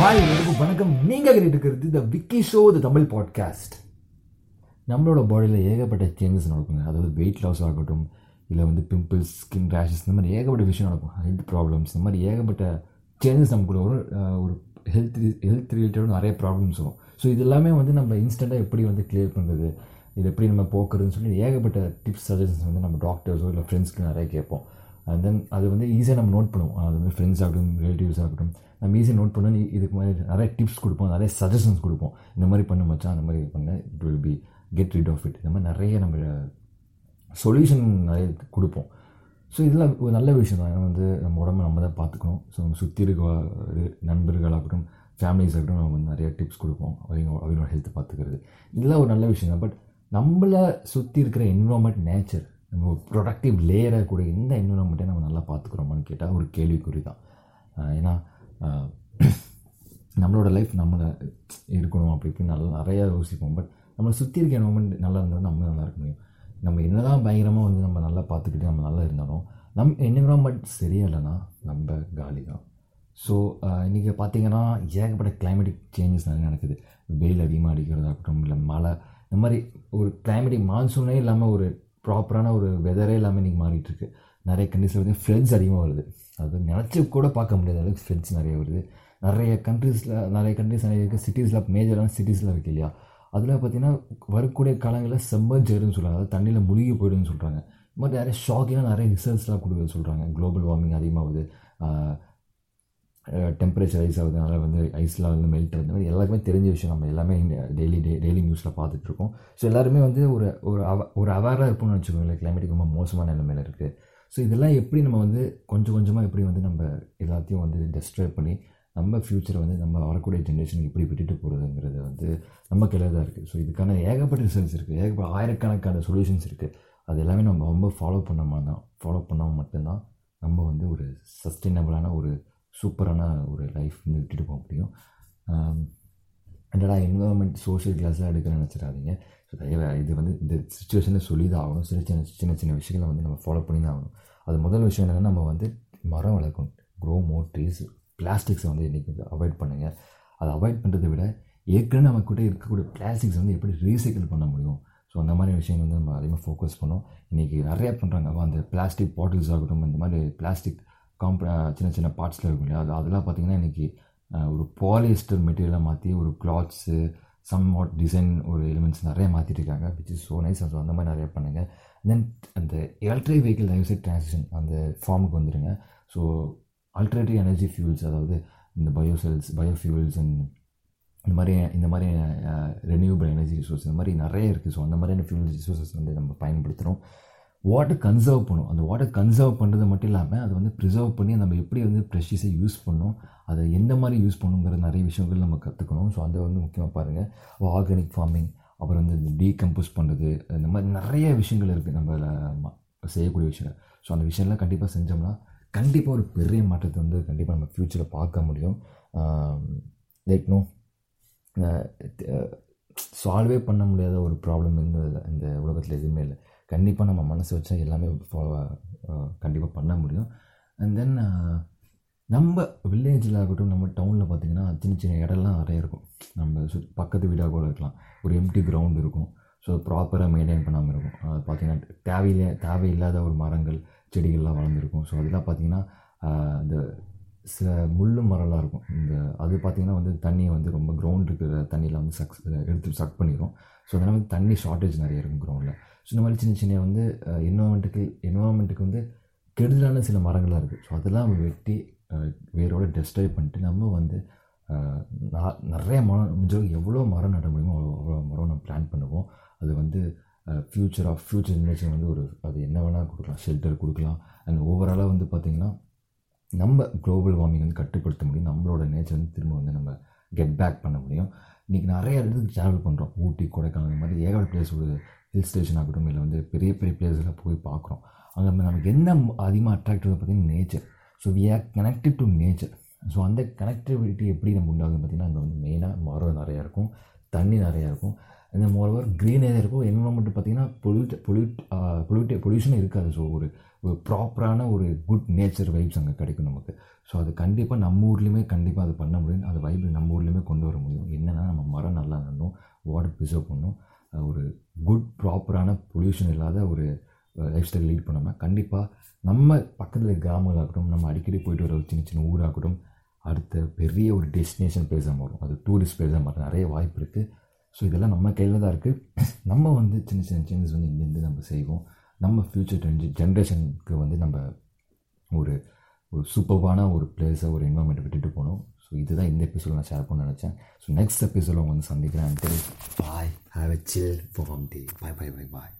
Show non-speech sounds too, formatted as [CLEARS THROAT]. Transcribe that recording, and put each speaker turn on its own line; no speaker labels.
Hi எல்லாருக்கும் வணக்கம். நீங்கள் கேட்டு இருக்கிறது the Vicky show the Tamil podcast நம்மளோட பாடியில் ஏகப்பட்ட சேஞ்சஸ் நடக்குங்க. அதாவது வெயிட் லாஸ் ஆகட்டும் இல்லை வந்து பிம்பிள்ஸ் ஸ்கின் ரேஷஸ் இந்த மாதிரி ஏகப்பட்ட விஷயம் நடக்கும். ஹெல்த் ப்ராப்ளம்ஸ் இந்த மாதிரி ஏகப்பட்ட சேஞ்சஸ் நமக்குள்ள வரும் ஒரு ஹெல்த் ஹெல்த் ரிலேட்டடாக நிறைய ப்ராப்ளம்ஸ் வரும். ஸோ இது எல்லாமே வந்து நம்ம இன்ஸ்டண்ட்டாக எப்படி வந்து கிளியர் பண்ணுறது இது எப்படி நம்ம போக்குறதுன்னு சொல்லி ஏகப்பட்ட டிப்ஸ் சஜஷன்ஸ் வந்து நம்ம டாக்டர்ஸோ இல்லை ஃப்ரெண்ட்ஸ்க்கு நிறைய கேட்போம். அண்ட் தென் அது வந்து ஈஸியாக நம்ம நோட் பண்ணுவோம். அது வந்து ஃப்ரெண்ட்ஸ் ஆகட்டும் ரிலேட்டிவ்ஸ் ஆகட்டும். நம்ம ஈஸியாக நோட் பண்ணி இதுக்கு மாதிரி நிறைய டிப்ஸ் கொடுப்போம். நிறைய சஜஷன்ஸ் கொடுப்போம். இந்த மாதிரி பண்ண மச்சான் அந்த மாதிரி பண்ண. It will be get rid of it இந்த மாதிரி நிறைய நம்ம சொல்யூஷன் நிறைய கொடுப்போம். ஸோ இதெல்லாம் ஒரு நல்ல விஷயம் தான். ஏன்னா வந்து நம்ம உடம்ப நம்ம தான் பார்த்துக்கணும். ஸோ நம்ம சுற்றி இருக்க நண்பர்களாகட்டும் ஃபேமிலிஸ் ஆகட்டும் நம்ம வந்து நிறைய டிப்ஸ் கொடுப்போம். அவங்க அவங்களோட ஹெல்த்தை பார்த்துக்கிறது. இதெல்லாம் ஒரு நல்ல விஷயம் தான். பட் நம்மளை சுற்றி இருக்கிற என்வரான்மெண்ட் நேச்சர் நம்ம ப்ரொடக்டிவ் லேயராக கூட எந்த என்விரான்மெண்ட்டை நம்ம நல்லா பார்த்துக்குறோமான்னு கேட்டால் ஒரு கேள்விக்குறி [CLEARS THROAT] தான் ஏன்னா நம்மளோட லைஃப் நம்ம இருக்கணும் அப்படி இப்படி நல்லா நிறையா யோசிப்போம். பட் நம்மளை சுற்றி இருக்க என்வரன்மெண்ட் நல்லா இருந்தால் நம்ம நல்லா இருக்க முடியும். நம்ம என்னதான் பயங்கரமாக வந்து நம்ம நல்லா பார்த்துக்கிட்டு நம்ம நல்லா இருந்தாலும் நம் என்விரான்மெண்ட் சரியா இல்லைன்னா நம்ம காலி தான் ஸோ இன்றைக்கி பார்த்தீங்கன்னா ஏகப்பட்ட கிளைமேட்டிக் சேஞ்சஸ் நிறைய நடக்குது. வெயில் அதிகமாக அடிக்கிறதாகட்டும் இல்லை மழை இந்த மாதிரி ஒரு கிளைமேட்டிக் மான்சூனே இல்லாமல் ஒரு ப்ராப்பரான ஒரு வெதரே இல்லாமல் இன்றைக்கி மாறிட்டுருக்கு. நிறைய கண்ட்ரீஸில் வந்து ஃப்ளட்ஸ் அதிகமாக வருது. அது நினச்சி கூட பார்க்க முடியாத அளவுக்கு ஃப்ளட்ஸ் நிறைய வருது. நிறைய கண்ட்ரீஸில் நிறைய கண்ட்ரீஸ் நிறைய இருக்குது சிட்டிஸில் மேஜரான சிட்டிஸில் இருக்குது இல்லையா? அதில் பார்த்தீங்கன்னா வரக்கூடிய காலங்களில் செம்மஞ்சேருன்னு சொல்கிறாங்க அதாவது தண்ணியில் முழுகி போயிடுன்னு சொல்கிறாங்க இந்த மாதிரி நிறைய ஷாக்கிங்காக நிறைய ரிசல்ட்ஸ்லாம் கொடுக்குறது சொல்கிறாங்க குளோபல் வார்மிங் அதிகமாகுது டெம்பரேச்சர் ரைஸ் ஆகுதுனால வந்து ஐஸ்லாம் வந்து மெல்ட் ஆகுது. மாதிரி எல்லாருக்குமே தெரிஞ்ச விஷயம். நம்ம எல்லாமே டெய்லி டே டெய்லி நியூஸில் பார்த்துட்ருக்கோம். ஸோ எல்லாருமே வந்து ஒரு ஒரு அவ ஒரு அவேராக இருக்கும்னு வச்சுக்கோங்களேன். கிளைமேட்டுக்கு ரொம்ப மோசமான நிலைமையில் இருக்குது ஸோ இதெல்லாம் எப்படி நம்ம வந்து கொஞ்சம் கொஞ்சமாக எப்படி வந்து நம்ம எல்லாத்தையும் வந்து டெஸ்ட்ராய் பண்ணி நம்ம ஃப்யூச்சரை வந்து நம்ம வரக்கூடிய ஜென்ரேஷனுக்கு எப்படி விட்டுட்டு போகிறதுங்கிறது வந்து நம்ம கையில் தான் இருக்குது ஸோ இதுக்கான ஏகப்பட்ட ரிசல்ட்ஸ் இருக்குது ஏகப்பட்ட ஆயிரக்கணக்கான சொல்யூஷன்ஸ் இருக்குது அது எல்லாமே நம்ம ரொம்ப ஃபாலோ பண்ணாமல் தான் ஃபாலோ பண்ணாமல் மட்டும்தான் நம்ம வந்து ஒரு சஸ்டைனபிளான ஒரு சூப்பரான ஒரு லைஃப் வந்து விட்டுட்டு போக முடியும். என்னடா என்வரான்மெண்ட் சோஷியல் கிளாஸ்லாம் எடுக்கிறேன்னு நினச்சிடாதீங்க. ஸோ தயவு இது வந்து இந்த சுச்சுவேஷனில் சொல்லி தான் ஆகணும். சின்ன சின்ன சின்ன சின்ன விஷயங்களை வந்து நம்ம ஃபாலோ பண்ணி தான் ஆகணும். அது முதல் விஷயம் என்னென்னா நம்ம வந்து மரம் வளர்க்கணும். க்ரோ மோர் ட்ரீஸ் பிளாஸ்டிக்ஸை வந்து இன்றைக்கி அவாய்ட் பண்ணுங்கள் அதை அவாய்ட் பண்ணுறதை விட ஏற்கனவே நம்மக்கிட்ட இருக்கக்கூடிய பிளாஸ்டிக்ஸ் வந்து எப்படி ரீசைக்கிள் பண்ண முடியும்? ஸோ அந்த மாதிரி விஷயங்கள் வந்து நம்ம அதிகமாக ஃபோக்கஸ் பண்ணோம் இன்றைக்கி நிறையா பண்ணுறாங்க அந்த பிளாஸ்டிக் பாட்டில்ஸ் ஆகட்டும் இந்த மாதிரி பிளாஸ்டிக் காம்ப சின்ன சின்ன பார்ட்ஸில் இருக்கும் இல்லையா? அது அதெல்லாம் பார்த்திங்கன்னா இன்றைக்கி ஒரு பாலிஸ்டர் மெட்டீரியலாக மாற்றி ஒரு கிளாத்ஸு சம் வாட் டிசைன் ஒரு எலிமெண்ட்ஸ் நிறைய மாற்றிட்டு இருக்காங்க which is so nice so அந்த மாதிரி நிறைய பண்ணுங்கள் தென் அந்த எலக்ட்ரிக் வெஹிக்கிள் தயவுசெய்து டிரான்சிஷன் அந்த ஃபார்முக்கு வந்துடுங்க ஸோ அல்டர்னேட்டிவ் எனர்ஜி ஃபியூல்ஸ் அதாவது இந்த பயோசெல்ஸ் பயோஃபியூல்ஸ் அண்ட் இந்த மாதிரி இந்த மாதிரி ரெனியூபிள் எனர்ஜி ரிசோர்ஸ் இந்த மாதிரி நிறைய இருக்குது ஸோ அந்த மாதிரியான ஃபியூல் ரிசோர்ஸஸ் வந்து நம்ம பயன்படுத்துகிறோம் வாட்டர் கன்சர்வ் பண்ணும். அந்த வாட்டர் கன்சர்வ் பண்ணுறது மட்டும் இல்லாமல் அதை வந்து ப்ரிசர்வ் பண்ணி நம்ம எப்படி வந்து ப்ரெஷஸை யூஸ் பண்ணணும் அதை எந்த மாதிரி யூஸ் பண்ணுங்கிற நிறைய விஷயங்கள் நம்ம கற்றுக்கணும் ஸோ அதை வந்து முக்கியமாக பாருங்கள் ஆர்கானிக் ஃபார்மிங் அப்புறம் வந்து இந்த டீகம்போஸ் பண்ணுறது இந்த மாதிரி நிறைய விஷயங்கள் இருக்குது நம்ம செய்யக்கூடிய விஷயங்கள். ஸோ அந்த விஷயம்லாம் கண்டிப்பாக செஞ்சோம்னா கண்டிப்பாக ஒரு பெரிய மாற்றத்தை வந்து கண்டிப்பாக நம்ம ஃப்யூச்சரில் பார்க்க முடியும். லைக் நோ சால்வே பண்ண முடியாத ஒரு ப்ராப்ளம் இந்த இந்த உலகத்தில் எதுவுமே இல்லை. கண்டிப்பாக நம்ம மனசு வச்சா எல்லாமே ஃபாலோவாக கண்டிப்பாக பண்ண முடியும். அண்ட் தென் நம்ம வில்லேஜில் ஆகட்டும் நம்ம டவுனில் பார்த்திங்கன்னா சின்ன சின்ன இடம்லாம் நிறைய இருக்கும். நம்ம சு பக்கத்து வீடாக கூட இருக்கலாம். ஒரு எம்டி கிரவுண்ட் இருக்கும். ஸோ ப்ராப்பராக மெயின்டைன் பண்ணாமல் இருக்கும். அது பார்த்திங்கன்னா தேவையில்லை தேவையில்லாத ஒரு மரங்கள் செடிகள்லாம் வளர்ந்துருக்கும். ஸோ அதெல்லாம் பார்த்திங்கன்னா இந்த சில முள் மரம்லாம் இருக்கும். இந்த அது பார்த்திங்கன்னா வந்து தண்ணியை வந்து ரொம்ப கிரவுண்ட் இருக்கிற தண்ணியில் வந்து சக்ஸ் எடுத்து சக் பண்ணிடும் ஸோ அதனால் வந்து தண்ணி ஷார்ட்டேஜ் நிறைய இருக்கும் கிரவுண்டில் ஸோ இந்த மாதிரி சின்ன சின்ன வந்து என்வரான்மெண்ட்டுக்கு என்வரான்மெண்ட்டுக்கு வந்து கெடுதலான சில மரங்களாக இருக்குது ஸோ அதெல்லாம் வெட்டி வேரோட டெஸ்ட்ராய் பண்ணிட்டு நம்ம வந்து நிறைய மரம் முடிஞ்ச எவ்வளோ மரம் நட முடியுமோ அவ்வளோ அவ்வளோ மரம் நம்ம பிளான் பண்ணுவோம். அது வந்து ஃப்யூச்சர் ஆஃப் ஃப்யூச்சர் ஜென்ரேஷன் வந்து ஒரு அது என்ன வேணால் கொடுக்கலாம். ஷெல்டர் கொடுக்கலாம். அண்ட் ஓவராலாக வந்து பார்த்திங்கன்னா நம்ம குளோபல் வார்மிங் வந்து கட்டுப்படுத்த முடியும். நம்மளோட நேச்சர் வந்து திரும்ப வந்து நம்ம கெட் பேக் பண்ண முடியும். இன்றைக்கி நிறைய இடத்துக்கு ட்ராவல் பண்ணுறோம் ஊட்டி கொடைக்கானல் இந்த மாதிரி ஏகப்பட்ட பிளேஸ் ஒரு ஹில் ஸ்டேஷன் ஆகட்டும் இல்லை வந்து பெரிய பெரிய பிளேஸில் போய் பார்க்குறோம். அங்கே நமக்கு என்ன அதிகமாக அட்ராக்டிவ் பார்த்திங்கன்னா nature so we are connected to nature so அந்த கனெக்டிவிட்டி எப்படி நம்ம உண்டாகுது பார்த்திங்கன்னா அங்கே வந்து மெயினாக மரம் நிறையா இருக்கும் தண்ணி நிறையா இருக்கும். அந்த மோரோவர் க்ரீன் ஏரியா இருக்கும் என்வரன்மெண்ட் பார்த்திங்கன்னா பொல்யூட் பொல்யூட் பொல்யூட்டே பொல்யூஷனும் இருக்காது. ஸோ ஒரு ஒரு ப்ராப்பரான ஒரு குட் நேச்சர் வைப்ஸ் அங்கே கிடைக்கும் நமக்கு. ஸோ அது கண்டிப்பாக நம்ம ஊர்லேயுமே கண்டிப்பாக அது பண்ண முடியும். அது வைப் நம்ம ஊர்லேயுமே கொண்டு வர முடியும். என்னென்னா நம்ம மரம் நல்லா நடணும் வாட்டர் ப்ரிசர்வ் பண்ணணும். ஒரு குட் ப்ராப்பரான பொல்யூஷன் இல்லாத ஒரு லைஃப் ஸ்டைல் லீட் பண்ணோம்னா கண்டிப்பாக நம்ம பக்கத்தில் கிராமங்களாகட்டும் நம்ம அடிக்கடி போயிட்டு வர ஒரு சின்ன சின்ன ஊராகட்டும் அடுத்த பெரிய ஒரு டெஸ்டினேஷன் பிளேஸாக மாறும் அது டூரிஸ்ட் பிளேஸாக மாறும் நிறைய வாய்ப்பு இருக்குது ஸோ இதெல்லாம் நம்ம கையில் தான் இருக்குது நம்ம வந்து சின்ன சின்ன சேஞ்சஸ் வந்து இங்கேருந்து நம்ம செய்வோம். நம்ம ஃப்யூச்சர் ஜென்ரேஷனுக்கு வந்து நம்ம ஒரு ஒரு சூப்பர்வான ஒரு பிளேஸை ஒரு என்வரன்மெண்ட்டை விட்டுட்டு போகணும் ஸோ இதுதான் இந்த எபிசோட நான் ஷேர் பண்ண நினச்சேன். ஸோ நெக்ஸ்ட் எபிசோட வந்து சந்திக்கிறேன். பாய் have a chill form day bye bye bye bye